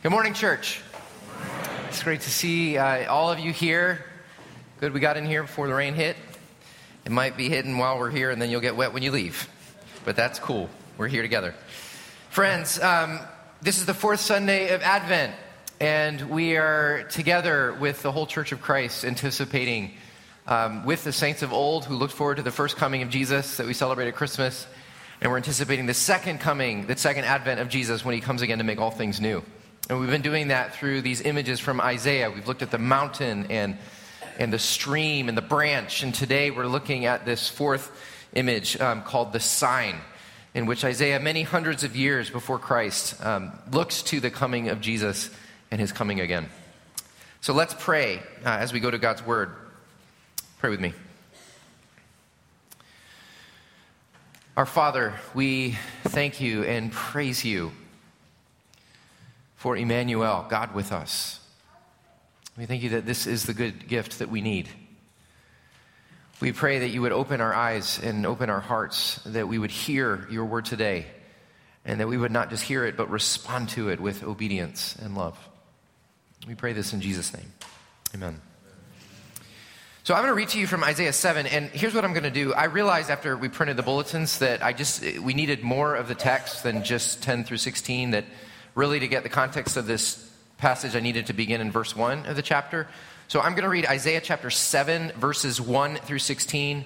Good morning, church. It's great to see uh, all of you here. Good we got in here before the rain hit. It might be hitting while we're here, and then you'll get wet when you leave. But that's cool. We're here together. Friends, um, this is the fourth Sunday of Advent, and we are together with the whole Church of Christ, anticipating um, with the saints of old who looked forward to the first coming of Jesus that we celebrate at Christmas. And we're anticipating the second coming, the second advent of Jesus when he comes again to make all things new. And we've been doing that through these images from Isaiah. We've looked at the mountain and, and the stream and the branch. And today we're looking at this fourth image um, called the sign, in which Isaiah, many hundreds of years before Christ, um, looks to the coming of Jesus and his coming again. So let's pray uh, as we go to God's word. Pray with me. Our Father, we thank you and praise you for Emmanuel, God with us. We thank you that this is the good gift that we need. We pray that you would open our eyes and open our hearts, that we would hear your word today, and that we would not just hear it, but respond to it with obedience and love. We pray this in Jesus' name. Amen. So I'm going to read to you from Isaiah 7, and here's what I'm going to do. I realized after we printed the bulletins that I just we needed more of the text than just 10 through 16 that really, to get the context of this passage, I needed to begin in verse 1 of the chapter. So I'm going to read Isaiah chapter 7, verses 1 through 16.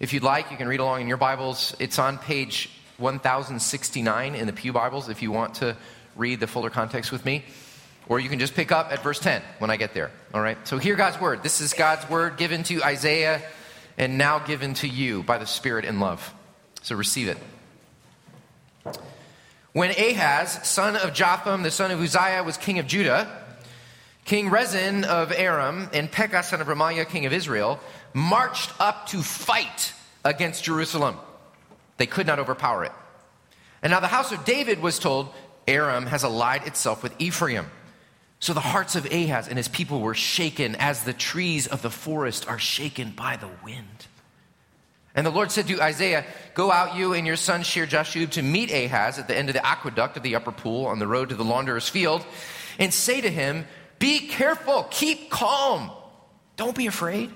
If you'd like, you can read along in your Bibles. It's on page 1069 in the Pew Bibles if you want to read the fuller context with me. Or you can just pick up at verse 10 when I get there. All right? So hear God's word. This is God's word given to Isaiah and now given to you by the Spirit in love. So receive it. When Ahaz, son of Jotham, the son of Uzziah, was king of Judah, King Rezin of Aram and Pekah, son of Remaliah, king of Israel, marched up to fight against Jerusalem. They could not overpower it. And now the house of David was told, Aram has allied itself with Ephraim. So the hearts of Ahaz and his people were shaken as the trees of the forest are shaken by the wind. And the Lord said to Isaiah, Go out, you and your son Shear Jashub, to meet Ahaz at the end of the aqueduct of the upper pool on the road to the launderer's field, and say to him, Be careful, keep calm. Don't be afraid.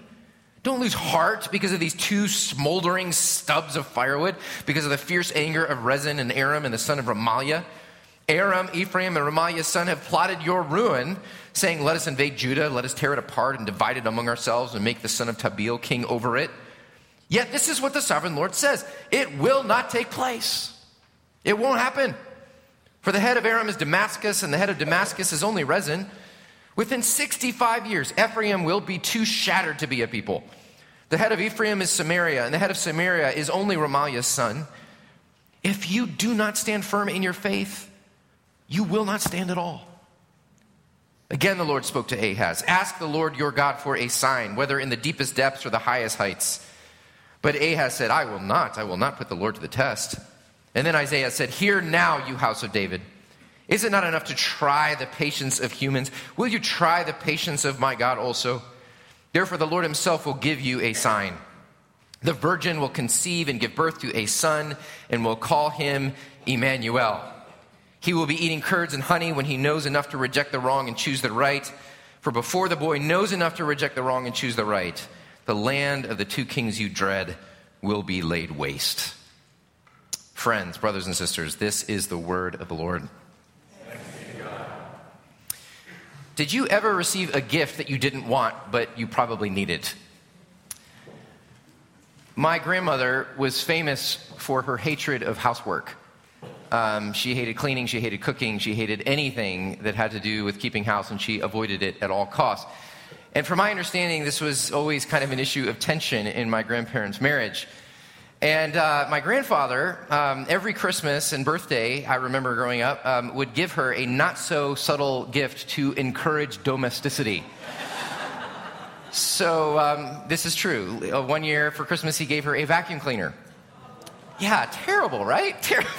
Don't lose heart because of these two smoldering stubs of firewood, because of the fierce anger of Rezin and Aram and the son of Remaliah. Aram, Ephraim, and Remaliah's son have plotted your ruin, saying, Let us invade Judah, let us tear it apart and divide it among ourselves and make the son of Tabeel king over it. Yet this is what the sovereign Lord says it will not take place. It won't happen. For the head of Aram is Damascus, and the head of Damascus is only Rezin. Within 65 years, Ephraim will be too shattered to be a people. The head of Ephraim is Samaria, and the head of Samaria is only Remaliah's son. If you do not stand firm in your faith, you will not stand at all. Again, the Lord spoke to Ahaz Ask the Lord your God for a sign, whether in the deepest depths or the highest heights. But Ahaz said, I will not. I will not put the Lord to the test. And then Isaiah said, Hear now, you house of David. Is it not enough to try the patience of humans? Will you try the patience of my God also? Therefore, the Lord himself will give you a sign. The virgin will conceive and give birth to a son, and will call him Emmanuel. He will be eating curds and honey when he knows enough to reject the wrong and choose the right. For before the boy knows enough to reject the wrong and choose the right, the land of the two kings you dread will be laid waste. Friends, brothers and sisters, this is the word of the Lord. Did you ever receive a gift that you didn't want, but you probably needed? My grandmother was famous for her hatred of housework. Um, she hated cleaning, she hated cooking, she hated anything that had to do with keeping house, and she avoided it at all costs. And from my understanding, this was always kind of an issue of tension in my grandparents' marriage. And uh, my grandfather, um, every Christmas and birthday, I remember growing up, um, would give her a not so subtle gift to encourage domesticity. so um, this is true. Uh, one year for Christmas, he gave her a vacuum cleaner. Yeah, terrible, right? Terrible.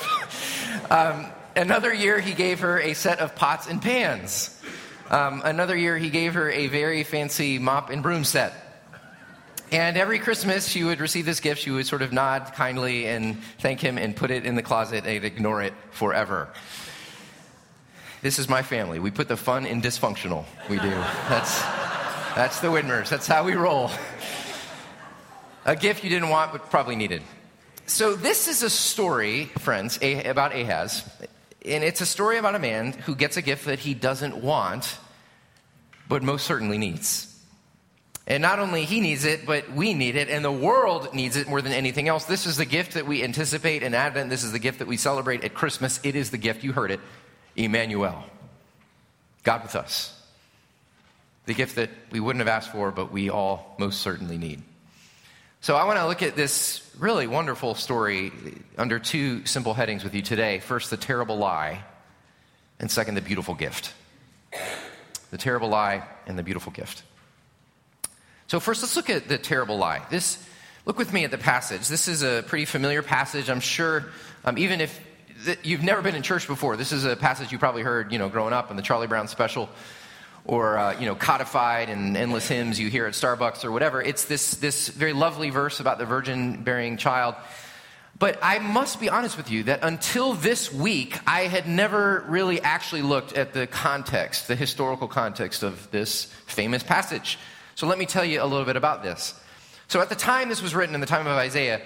Um, another year, he gave her a set of pots and pans. Um, another year, he gave her a very fancy mop and broom set. And every Christmas, she would receive this gift. She would sort of nod kindly and thank him and put it in the closet and ignore it forever. This is my family. We put the fun in dysfunctional. We do. That's, that's the Widmers. That's how we roll. A gift you didn't want, but probably needed. So, this is a story, friends, about Ahaz. And it's a story about a man who gets a gift that he doesn't want, but most certainly needs. And not only he needs it, but we need it, and the world needs it more than anything else. This is the gift that we anticipate in Advent. This is the gift that we celebrate at Christmas. It is the gift, you heard it, Emmanuel, God with us. The gift that we wouldn't have asked for, but we all most certainly need. So I want to look at this really wonderful story under two simple headings with you today. First, the terrible lie, and second, the beautiful gift. The terrible lie and the beautiful gift. So first, let's look at the terrible lie. This, look with me at the passage. This is a pretty familiar passage. I'm sure, um, even if you've never been in church before, this is a passage you probably heard, you know, growing up in the Charlie Brown special or uh, you know codified in endless hymns you hear at starbucks or whatever. It's this, this very lovely verse about the virgin bearing child. But i must be honest with you that until this week i had never really actually looked at the context the historical context of this famous passage. So let me tell you a little bit about this. So at the time this was written in the time of isaiah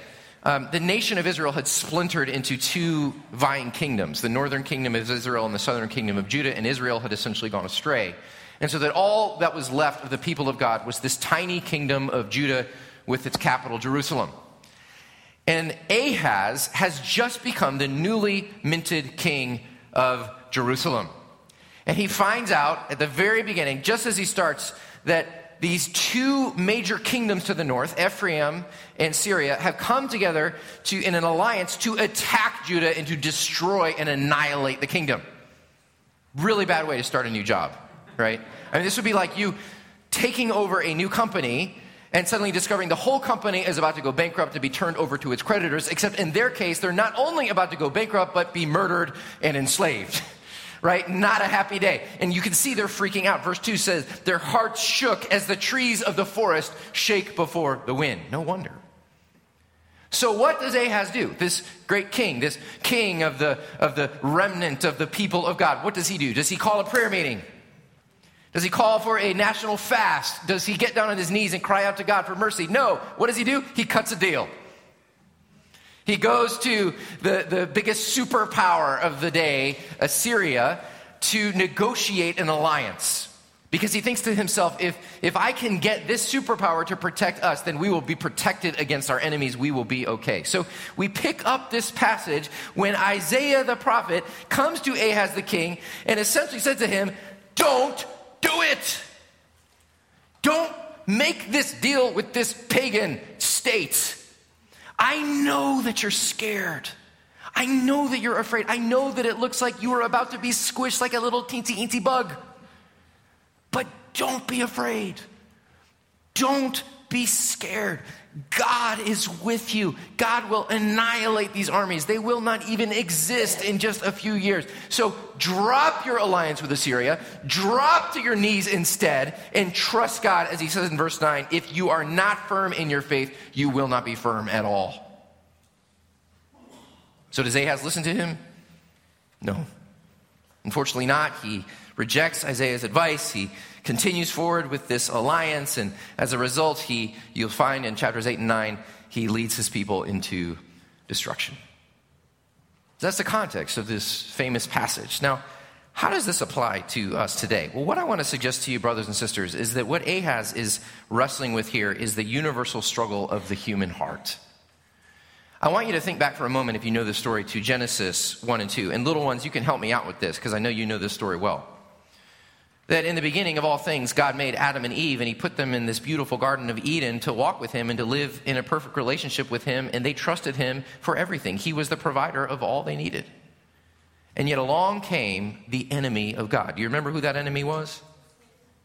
um, the nation of Israel had splintered into two vying kingdoms the northern kingdom of Israel and the southern kingdom of Judah, and Israel had essentially gone astray. And so that all that was left of the people of God was this tiny kingdom of Judah with its capital, Jerusalem. And Ahaz has just become the newly minted king of Jerusalem. And he finds out at the very beginning, just as he starts, that these two major kingdoms to the north, Ephraim and Syria, have come together to, in an alliance to attack Judah and to destroy and annihilate the kingdom. Really bad way to start a new job right? I mean, this would be like you taking over a new company and suddenly discovering the whole company is about to go bankrupt to be turned over to its creditors, except in their case, they're not only about to go bankrupt, but be murdered and enslaved. Right? Not a happy day. And you can see they're freaking out. Verse 2 says, Their hearts shook as the trees of the forest shake before the wind. No wonder. So, what does Ahaz do? This great king, this king of the, of the remnant of the people of God, what does he do? Does he call a prayer meeting? Does he call for a national fast? Does he get down on his knees and cry out to God for mercy? No. What does he do? He cuts a deal. He goes to the, the biggest superpower of the day, Assyria, to negotiate an alliance. Because he thinks to himself, if, if I can get this superpower to protect us, then we will be protected against our enemies. We will be okay. So we pick up this passage when Isaiah the prophet comes to Ahaz the king and essentially says to him, Don't do it. Don't make this deal with this pagan state. I know that you're scared. I know that you're afraid. I know that it looks like you are about to be squished like a little teensy eensy bug. But don't be afraid. Don't be scared. God is with you. God will annihilate these armies. They will not even exist in just a few years. So drop your alliance with Assyria, drop to your knees instead, and trust God, as he says in verse 9 if you are not firm in your faith, you will not be firm at all. So does Ahaz listen to him? No. Unfortunately, not. He rejects Isaiah's advice. He continues forward with this alliance, and as a result, he, you'll find in chapters 8 and 9, he leads his people into destruction. That's the context of this famous passage. Now, how does this apply to us today? Well, what I want to suggest to you, brothers and sisters, is that what Ahaz is wrestling with here is the universal struggle of the human heart. I want you to think back for a moment, if you know the story, to Genesis 1 and 2. And little ones, you can help me out with this because I know you know this story well. That in the beginning of all things, God made Adam and Eve, and He put them in this beautiful Garden of Eden to walk with Him and to live in a perfect relationship with Him, and they trusted Him for everything. He was the provider of all they needed. And yet along came the enemy of God. Do you remember who that enemy was?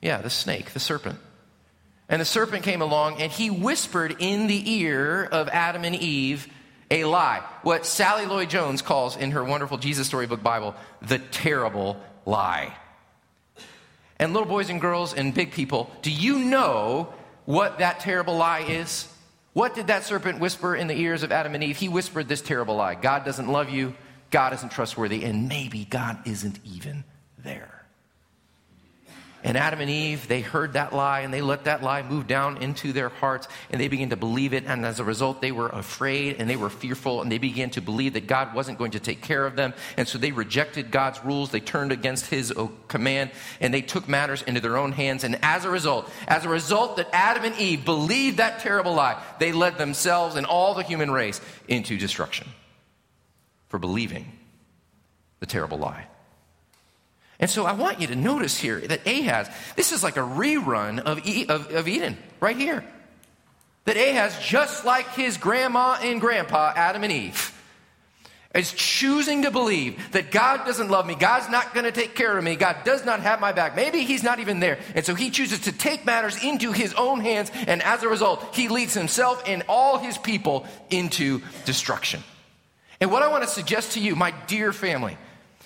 Yeah, the snake, the serpent. And the serpent came along and he whispered in the ear of Adam and Eve a lie. What Sally Lloyd Jones calls in her wonderful Jesus Storybook Bible, the terrible lie. And little boys and girls and big people, do you know what that terrible lie is? What did that serpent whisper in the ears of Adam and Eve? He whispered this terrible lie God doesn't love you, God isn't trustworthy, and maybe God isn't even there. And Adam and Eve, they heard that lie and they let that lie move down into their hearts and they began to believe it. And as a result, they were afraid and they were fearful and they began to believe that God wasn't going to take care of them. And so they rejected God's rules. They turned against his uh, command and they took matters into their own hands. And as a result, as a result that Adam and Eve believed that terrible lie, they led themselves and all the human race into destruction for believing the terrible lie. And so I want you to notice here that Ahaz, this is like a rerun of, e- of, of Eden right here. That Ahaz, just like his grandma and grandpa, Adam and Eve, is choosing to believe that God doesn't love me. God's not going to take care of me. God does not have my back. Maybe he's not even there. And so he chooses to take matters into his own hands. And as a result, he leads himself and all his people into destruction. And what I want to suggest to you, my dear family,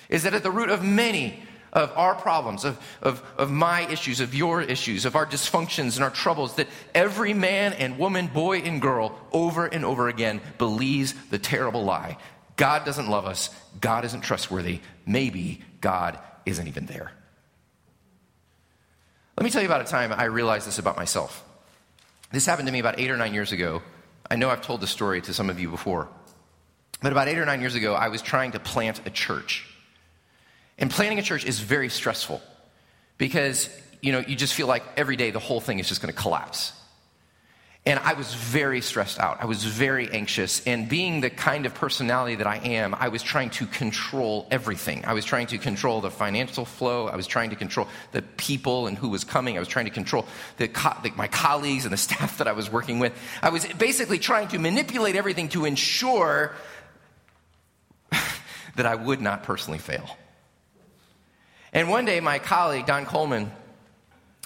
is that at the root of many of our problems, of, of, of my issues, of your issues, of our dysfunctions and our troubles, that every man and woman, boy and girl, over and over again believes the terrible lie God doesn't love us, God isn't trustworthy, maybe God isn't even there. Let me tell you about a time I realized this about myself. This happened to me about eight or nine years ago. I know I've told this story to some of you before. But about eight or nine years ago, I was trying to plant a church. And planning a church is very stressful because, you know, you just feel like every day the whole thing is just going to collapse. And I was very stressed out. I was very anxious. And being the kind of personality that I am, I was trying to control everything. I was trying to control the financial flow. I was trying to control the people and who was coming. I was trying to control the co- the, my colleagues and the staff that I was working with. I was basically trying to manipulate everything to ensure that I would not personally fail. And one day, my colleague, Don Coleman,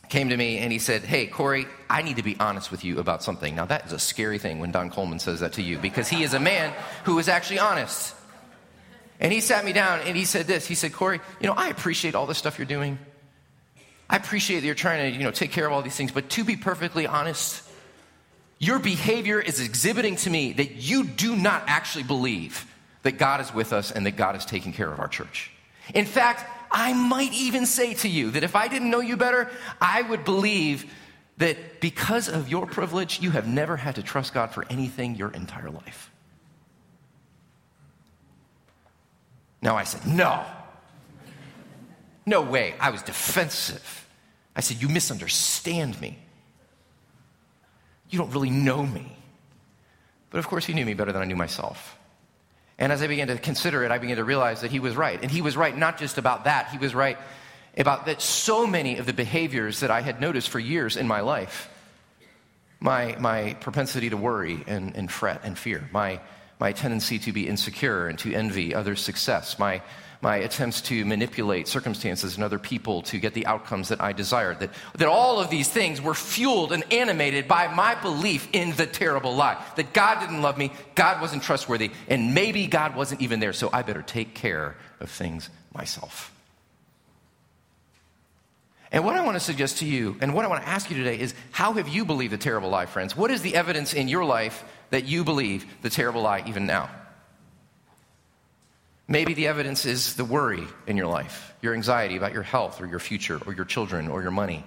came to me and he said, Hey, Corey, I need to be honest with you about something. Now, that is a scary thing when Don Coleman says that to you because he is a man who is actually honest. And he sat me down and he said this He said, Corey, you know, I appreciate all the stuff you're doing. I appreciate that you're trying to, you know, take care of all these things, but to be perfectly honest, your behavior is exhibiting to me that you do not actually believe that God is with us and that God is taking care of our church. In fact, I might even say to you that if I didn't know you better, I would believe that because of your privilege, you have never had to trust God for anything your entire life. Now I said, No. No way. I was defensive. I said, You misunderstand me. You don't really know me. But of course, he knew me better than I knew myself. And as I began to consider it, I began to realize that he was right. And he was right not just about that, he was right about that so many of the behaviors that I had noticed for years in my life my, my propensity to worry and, and fret and fear, my, my tendency to be insecure and to envy others' success, my my attempts to manipulate circumstances and other people to get the outcomes that I desired. That, that all of these things were fueled and animated by my belief in the terrible lie that God didn't love me, God wasn't trustworthy, and maybe God wasn't even there, so I better take care of things myself. And what I want to suggest to you, and what I want to ask you today is how have you believed the terrible lie, friends? What is the evidence in your life that you believe the terrible lie even now? Maybe the evidence is the worry in your life, your anxiety about your health or your future or your children or your money.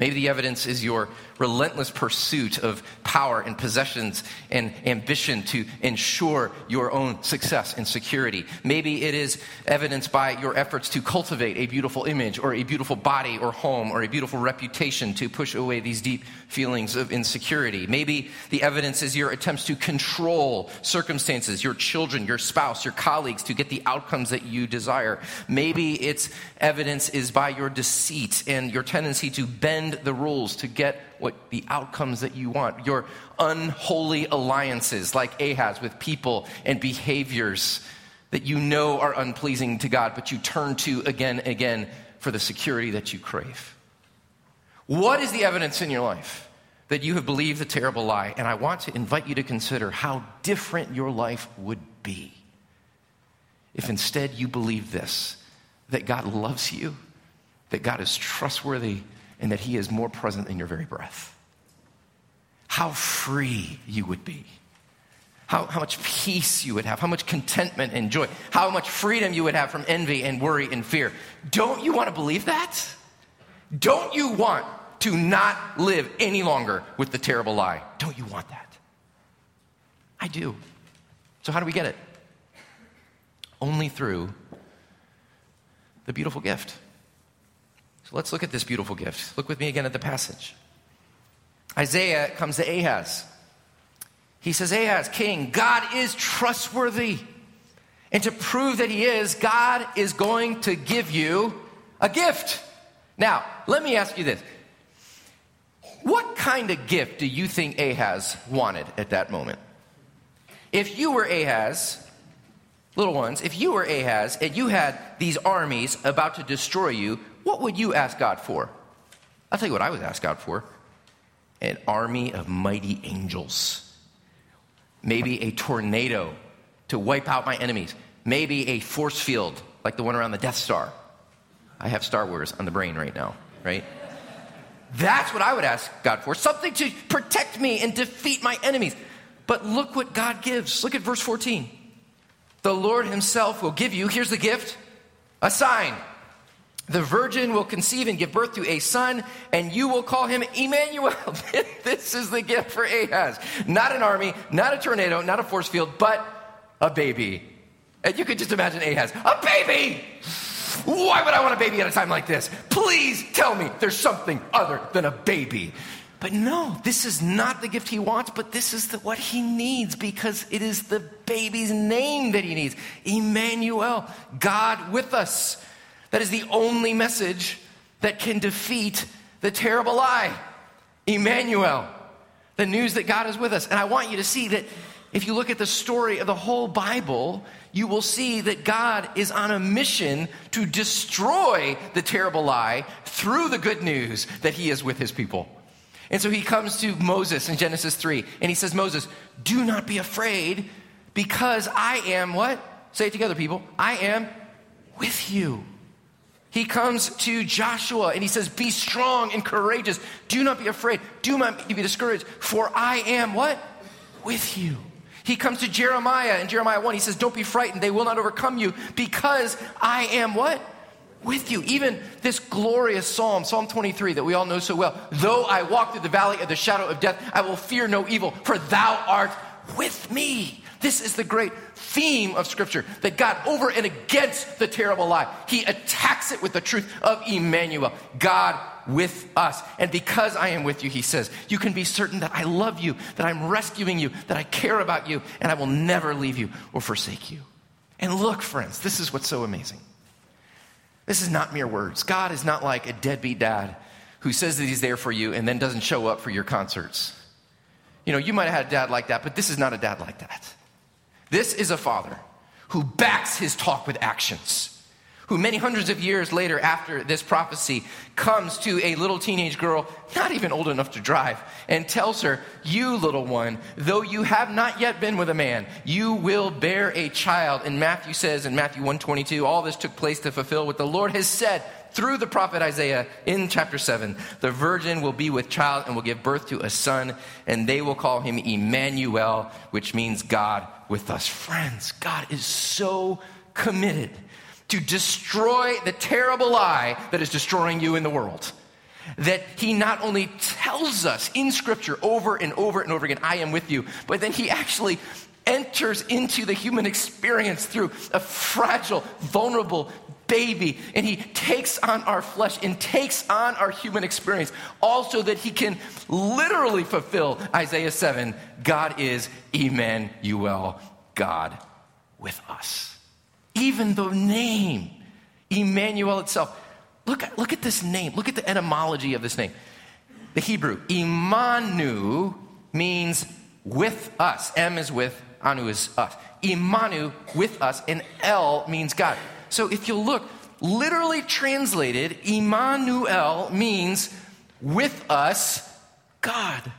Maybe the evidence is your relentless pursuit of power and possessions and ambition to ensure your own success and security. Maybe it is evidenced by your efforts to cultivate a beautiful image or a beautiful body or home or a beautiful reputation to push away these deep feelings of insecurity. Maybe the evidence is your attempts to control circumstances, your children, your spouse, your colleagues to get the outcomes that you desire. Maybe its evidence is by your deceit and your tendency to bend bend the rules to get what the outcomes that you want. Your unholy alliances, like Ahaz, with people and behaviors that you know are unpleasing to God, but you turn to again and again for the security that you crave. What is the evidence in your life that you have believed the terrible lie? And I want to invite you to consider how different your life would be if instead you believe this that God loves you, that God is trustworthy, and that He is more present in your very breath. How free you would be. how, how much peace you would have, how much contentment and joy, how much freedom you would have from envy and worry and fear. Don't you want to believe that? Don't you want to not live any longer with the terrible lie? Don't you want that? I do. So, how do we get it? Only through the beautiful gift. Let's look at this beautiful gift. Look with me again at the passage. Isaiah comes to Ahaz. He says, Ahaz, king, God is trustworthy. And to prove that he is, God is going to give you a gift. Now, let me ask you this. What kind of gift do you think Ahaz wanted at that moment? If you were Ahaz, little ones, if you were Ahaz and you had these armies about to destroy you, what would you ask God for? I'll tell you what I would ask God for an army of mighty angels. Maybe a tornado to wipe out my enemies. Maybe a force field like the one around the Death Star. I have Star Wars on the brain right now, right? That's what I would ask God for something to protect me and defeat my enemies. But look what God gives. Look at verse 14. The Lord Himself will give you, here's the gift, a sign. The virgin will conceive and give birth to a son, and you will call him Emmanuel. this is the gift for Ahaz. Not an army, not a tornado, not a force field, but a baby. And you could just imagine Ahaz, a baby! Why would I want a baby at a time like this? Please tell me there's something other than a baby. But no, this is not the gift he wants, but this is the, what he needs because it is the baby's name that he needs Emmanuel, God with us. That is the only message that can defeat the terrible lie. Emmanuel, the news that God is with us. And I want you to see that if you look at the story of the whole Bible, you will see that God is on a mission to destroy the terrible lie through the good news that he is with his people. And so he comes to Moses in Genesis 3 and he says, Moses, do not be afraid because I am what? Say it together, people. I am with you he comes to Joshua and he says, Be strong and courageous. Do not be afraid. Do not be discouraged, for I am what? With you. He comes to Jeremiah in Jeremiah 1. He says, Don't be frightened. They will not overcome you because I am what? With you. Even this glorious psalm, Psalm 23, that we all know so well. Though I walk through the valley of the shadow of death, I will fear no evil, for thou art with me. This is the great theme of Scripture that God, over and against the terrible lie, He attacks it with the truth of Emmanuel, God with us. And because I am with you, He says, you can be certain that I love you, that I'm rescuing you, that I care about you, and I will never leave you or forsake you. And look, friends, this is what's so amazing. This is not mere words. God is not like a deadbeat dad who says that He's there for you and then doesn't show up for your concerts. You know, you might have had a dad like that, but this is not a dad like that. This is a father who backs his talk with actions. Who, many hundreds of years later, after this prophecy, comes to a little teenage girl, not even old enough to drive, and tells her, You, little one, though you have not yet been with a man, you will bear a child. And Matthew says in Matthew 122, all this took place to fulfill what the Lord has said through the prophet Isaiah in chapter 7. The virgin will be with child and will give birth to a son, and they will call him Emmanuel, which means God with us. Friends, God is so committed to destroy the terrible lie that is destroying you in the world. That he not only tells us in scripture over and over and over again, I am with you, but then he actually enters into the human experience through a fragile, vulnerable, baby and he takes on our flesh and takes on our human experience, also that he can literally fulfill Isaiah 7 God is Emmanuel, God with us. Even the name, Emmanuel itself. Look at, look at this name. Look at the etymology of this name. The Hebrew, Imanu means with us. M is with, Anu is us. Imanu, with us, and El means God. So if you look, literally translated, Immanuel means with us, God.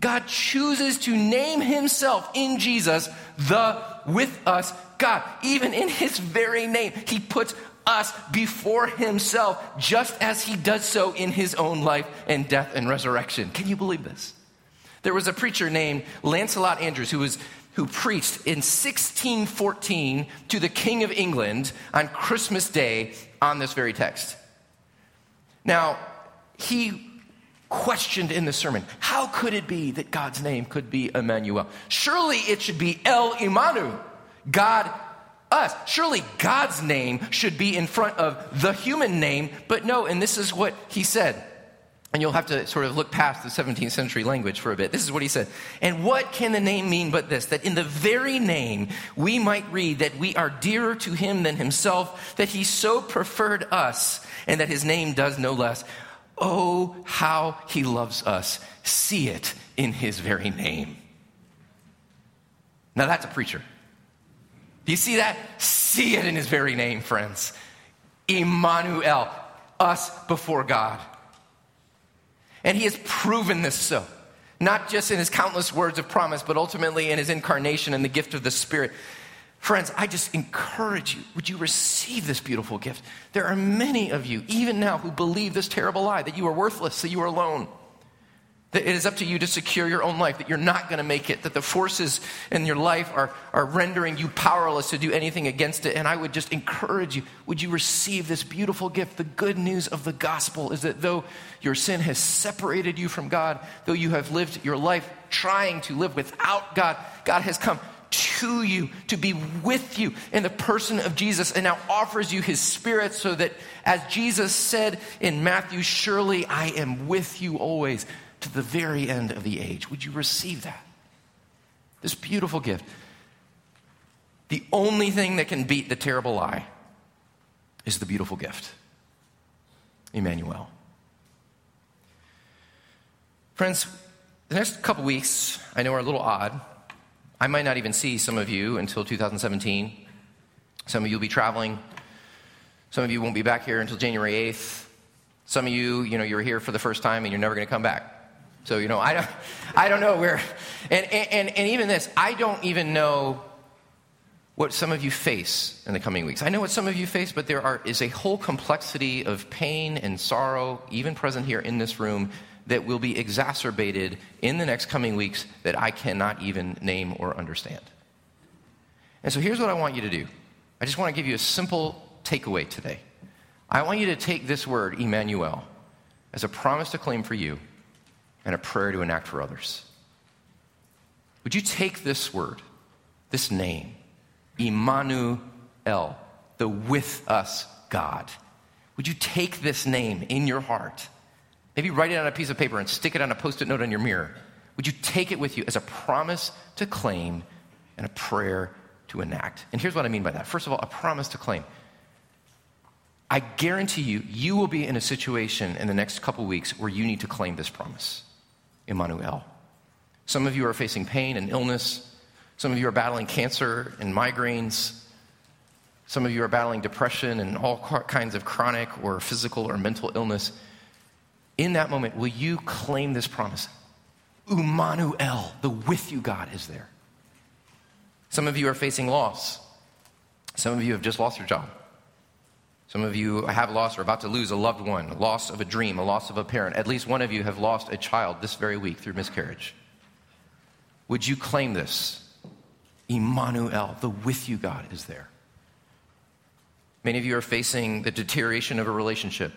God chooses to name himself in Jesus the with us God. Even in his very name, he puts us before himself, just as he does so in his own life and death and resurrection. Can you believe this? There was a preacher named Lancelot Andrewes who was who preached in 1614 to the King of England on Christmas Day on this very text. Now, he questioned in the sermon how could it be that God's name could be Emmanuel? Surely it should be El Imanu, God us. Surely God's name should be in front of the human name, but no, and this is what he said. And you'll have to sort of look past the 17th century language for a bit. This is what he said. And what can the name mean but this? That in the very name we might read that we are dearer to him than himself, that he so preferred us, and that his name does no less. Oh, how he loves us. See it in his very name. Now that's a preacher. Do you see that? See it in his very name, friends. Emmanuel, us before God. And he has proven this so. Not just in his countless words of promise, but ultimately in his incarnation and the gift of the Spirit. Friends, I just encourage you, would you receive this beautiful gift? There are many of you, even now, who believe this terrible lie that you are worthless, that you are alone. That it is up to you to secure your own life, that you're not going to make it, that the forces in your life are, are rendering you powerless to do anything against it. And I would just encourage you would you receive this beautiful gift? The good news of the gospel is that though your sin has separated you from God, though you have lived your life trying to live without God, God has come to you to be with you in the person of Jesus and now offers you his spirit so that as Jesus said in Matthew, surely I am with you always to the very end of the age. Would you receive that? This beautiful gift. The only thing that can beat the terrible lie is the beautiful gift. Emmanuel. Friends, the next couple weeks I know are a little odd. I might not even see some of you until 2017. Some of you will be traveling. Some of you won't be back here until January 8th. Some of you, you know, you're here for the first time and you're never going to come back. So, you know, I don't, I don't know where, and, and, and even this, I don't even know what some of you face in the coming weeks. I know what some of you face, but there are, is a whole complexity of pain and sorrow, even present here in this room, that will be exacerbated in the next coming weeks that I cannot even name or understand. And so here's what I want you to do I just want to give you a simple takeaway today. I want you to take this word, Emmanuel, as a promise to claim for you and a prayer to enact for others. Would you take this word, this name, Emmanuel, the with us God? Would you take this name in your heart? Maybe write it on a piece of paper and stick it on a post it note on your mirror. Would you take it with you as a promise to claim and a prayer to enact? And here's what I mean by that. First of all, a promise to claim. I guarantee you, you will be in a situation in the next couple weeks where you need to claim this promise. Emmanuel. Some of you are facing pain and illness. Some of you are battling cancer and migraines. Some of you are battling depression and all kinds of chronic or physical or mental illness. In that moment, will you claim this promise? Emmanuel, the with you God, is there. Some of you are facing loss. Some of you have just lost your job. Some of you have lost or about to lose a loved one, loss of a dream, a loss of a parent. At least one of you have lost a child this very week through miscarriage. Would you claim this? Emmanuel, the with you God, is there. Many of you are facing the deterioration of a relationship,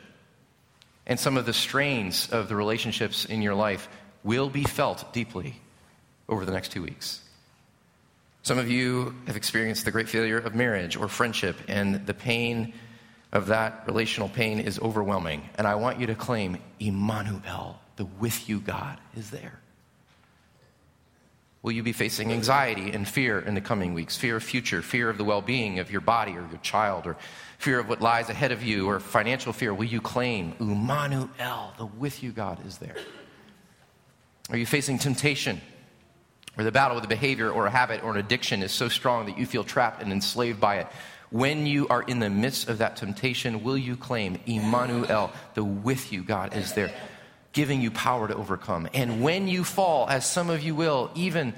and some of the strains of the relationships in your life will be felt deeply over the next two weeks. Some of you have experienced the great failure of marriage or friendship, and the pain of that relational pain is overwhelming. And I want you to claim, Emmanuel, the with you God, is there. Will you be facing anxiety and fear in the coming weeks? Fear of future, fear of the well being of your body or your child, or fear of what lies ahead of you, or financial fear? Will you claim, Emmanuel, the with you God, is there? Are you facing temptation? Or the battle with a behavior or a habit or an addiction is so strong that you feel trapped and enslaved by it? When you are in the midst of that temptation, will you claim, Emmanuel, the with you God is there, giving you power to overcome? And when you fall, as some of you will, even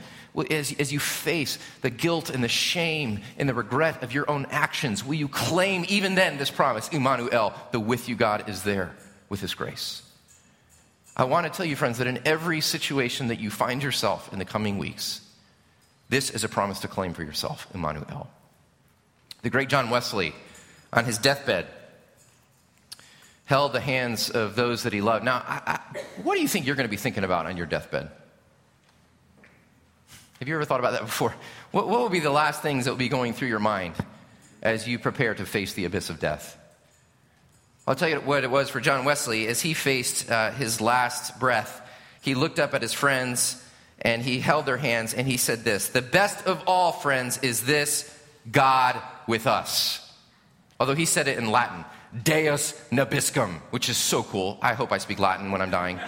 as, as you face the guilt and the shame and the regret of your own actions, will you claim even then this promise, Emmanuel, the with you God is there with his grace? I want to tell you, friends, that in every situation that you find yourself in the coming weeks, This is a promise to claim for yourself, Emmanuel. The great John Wesley, on his deathbed, held the hands of those that he loved. Now, I, I, what do you think you're going to be thinking about on your deathbed? Have you ever thought about that before? What, what will be the last things that will be going through your mind as you prepare to face the abyss of death? I'll tell you what it was for John Wesley as he faced uh, his last breath. He looked up at his friends and he held their hands and he said this The best of all, friends, is this God with us. Although he said it in Latin, Deus nobiscum, which is so cool. I hope I speak Latin when I'm dying.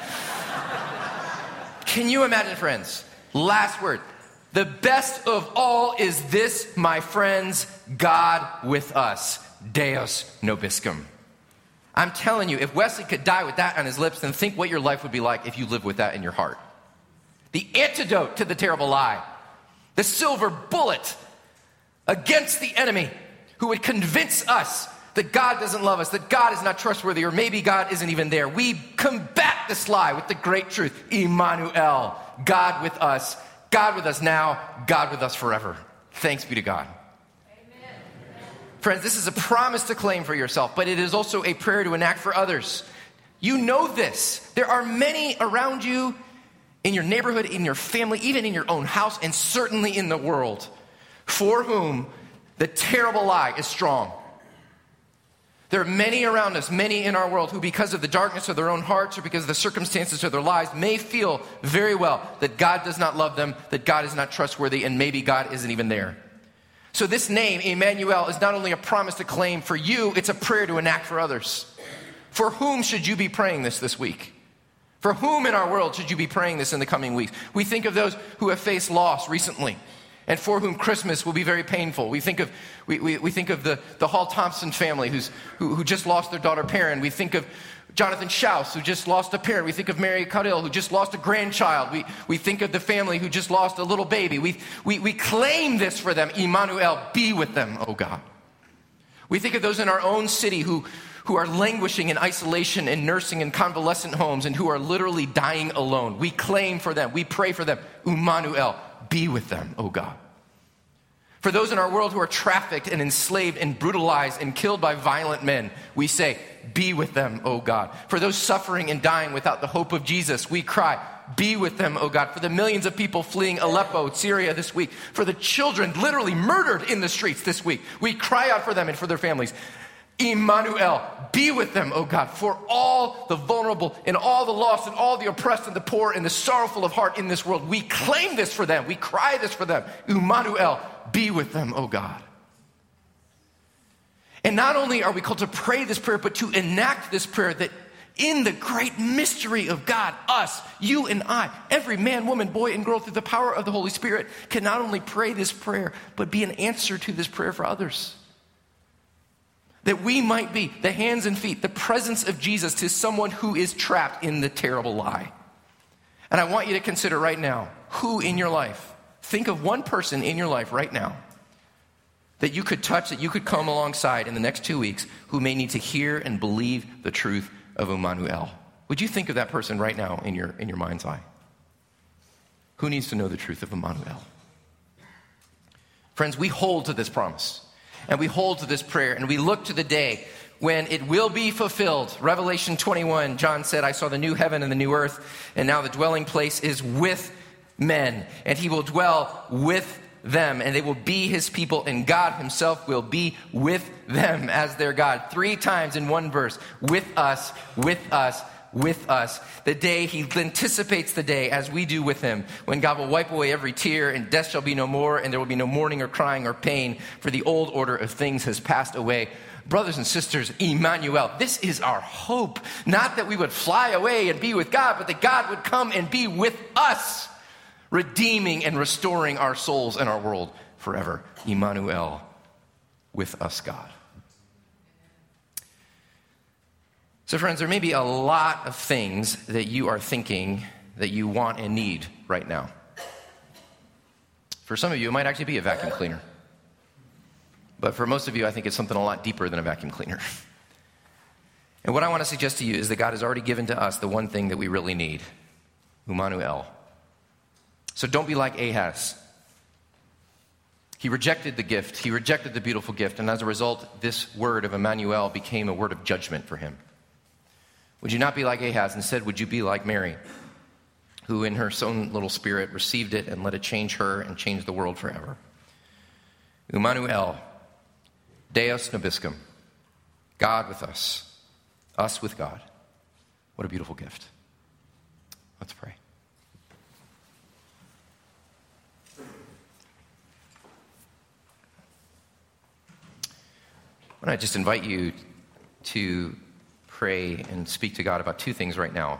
Can you imagine, friends? Last word. The best of all is this, my friends, God with us. Deus nobiscum. I'm telling you, if Wesley could die with that on his lips, then think what your life would be like if you lived with that in your heart. The antidote to the terrible lie, the silver bullet against the enemy who would convince us that God doesn't love us, that God is not trustworthy, or maybe God isn't even there. We combat this lie with the great truth Emmanuel, God with us, God with us now, God with us forever. Thanks be to God. Amen. Friends, this is a promise to claim for yourself, but it is also a prayer to enact for others. You know this. There are many around you in your neighborhood, in your family, even in your own house, and certainly in the world for whom the terrible lie is strong. There are many around us, many in our world, who, because of the darkness of their own hearts or because of the circumstances of their lives, may feel very well that God does not love them, that God is not trustworthy, and maybe God isn't even there. So, this name, Emmanuel, is not only a promise to claim for you, it's a prayer to enact for others. For whom should you be praying this this week? For whom in our world should you be praying this in the coming weeks? We think of those who have faced loss recently and for whom Christmas will be very painful. We think of, we, we, we think of the, the Hall Thompson family who's, who, who just lost their daughter Perrin. We think of Jonathan Schaus, who just lost a parent. We think of Mary Caudill, who just lost a grandchild. We, we think of the family who just lost a little baby. We, we, we claim this for them. Emmanuel, be with them, oh God. We think of those in our own city who, who are languishing in isolation and nursing in convalescent homes and who are literally dying alone. We claim for them. We pray for them. Emmanuel, be with them, oh God. For those in our world who are trafficked and enslaved and brutalized and killed by violent men, we say, Be with them, O God. For those suffering and dying without the hope of Jesus, we cry, Be with them, O God. For the millions of people fleeing Aleppo, Syria this week, for the children literally murdered in the streets this week, we cry out for them and for their families. Emmanuel, be with them, O God, for all the vulnerable and all the lost and all the oppressed and the poor and the sorrowful of heart in this world. We claim this for them. We cry this for them. Emmanuel, be with them, O God. And not only are we called to pray this prayer, but to enact this prayer that in the great mystery of God, us, you and I, every man, woman, boy, and girl, through the power of the Holy Spirit, can not only pray this prayer, but be an answer to this prayer for others that we might be the hands and feet, the presence of Jesus to someone who is trapped in the terrible lie. And I want you to consider right now who in your life, think of one person in your life right now that you could touch, that you could come alongside in the next two weeks who may need to hear and believe the truth of Emmanuel. Would you think of that person right now in your, in your mind's eye? Who needs to know the truth of Emmanuel? Friends, we hold to this promise and we hold to this prayer and we look to the day when it will be fulfilled. Revelation 21, John said, I saw the new heaven and the new earth, and now the dwelling place is with men, and he will dwell with them, and they will be his people, and God himself will be with them as their God. Three times in one verse with us, with us, with us. The day he anticipates the day as we do with him, when God will wipe away every tear and death shall be no more and there will be no mourning or crying or pain, for the old order of things has passed away. Brothers and sisters, Emmanuel, this is our hope. Not that we would fly away and be with God, but that God would come and be with us, redeeming and restoring our souls and our world forever. Emmanuel, with us, God. So, friends, there may be a lot of things that you are thinking that you want and need right now. For some of you, it might actually be a vacuum cleaner. But for most of you, I think it's something a lot deeper than a vacuum cleaner. And what I want to suggest to you is that God has already given to us the one thing that we really need Emmanuel. So don't be like Ahaz. He rejected the gift, he rejected the beautiful gift, and as a result, this word of Emmanuel became a word of judgment for him. Would you not be like Ahaz? Instead, would you be like Mary, who in her own little spirit received it and let it change her and change the world forever? Emmanuel, Deus nobiscum, God with us, us with God. What a beautiful gift. Let's pray. I just invite you to pray and speak to God about two things right now.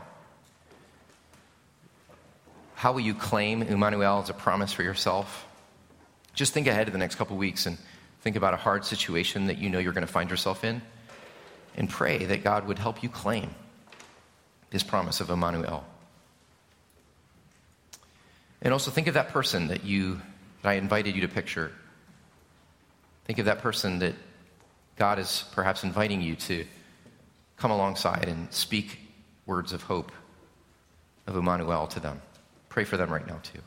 How will you claim Emmanuel as a promise for yourself? Just think ahead of the next couple weeks and think about a hard situation that you know you're going to find yourself in and pray that God would help you claim this promise of Emmanuel. And also think of that person that you that I invited you to picture. Think of that person that God is perhaps inviting you to come alongside and speak words of hope of Emmanuel to them. Pray for them right now, too.